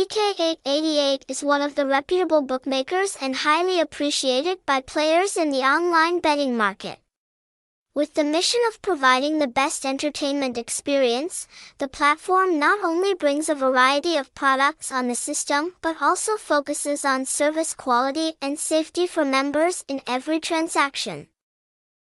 TK888 is one of the reputable bookmakers and highly appreciated by players in the online betting market. With the mission of providing the best entertainment experience, the platform not only brings a variety of products on the system but also focuses on service quality and safety for members in every transaction.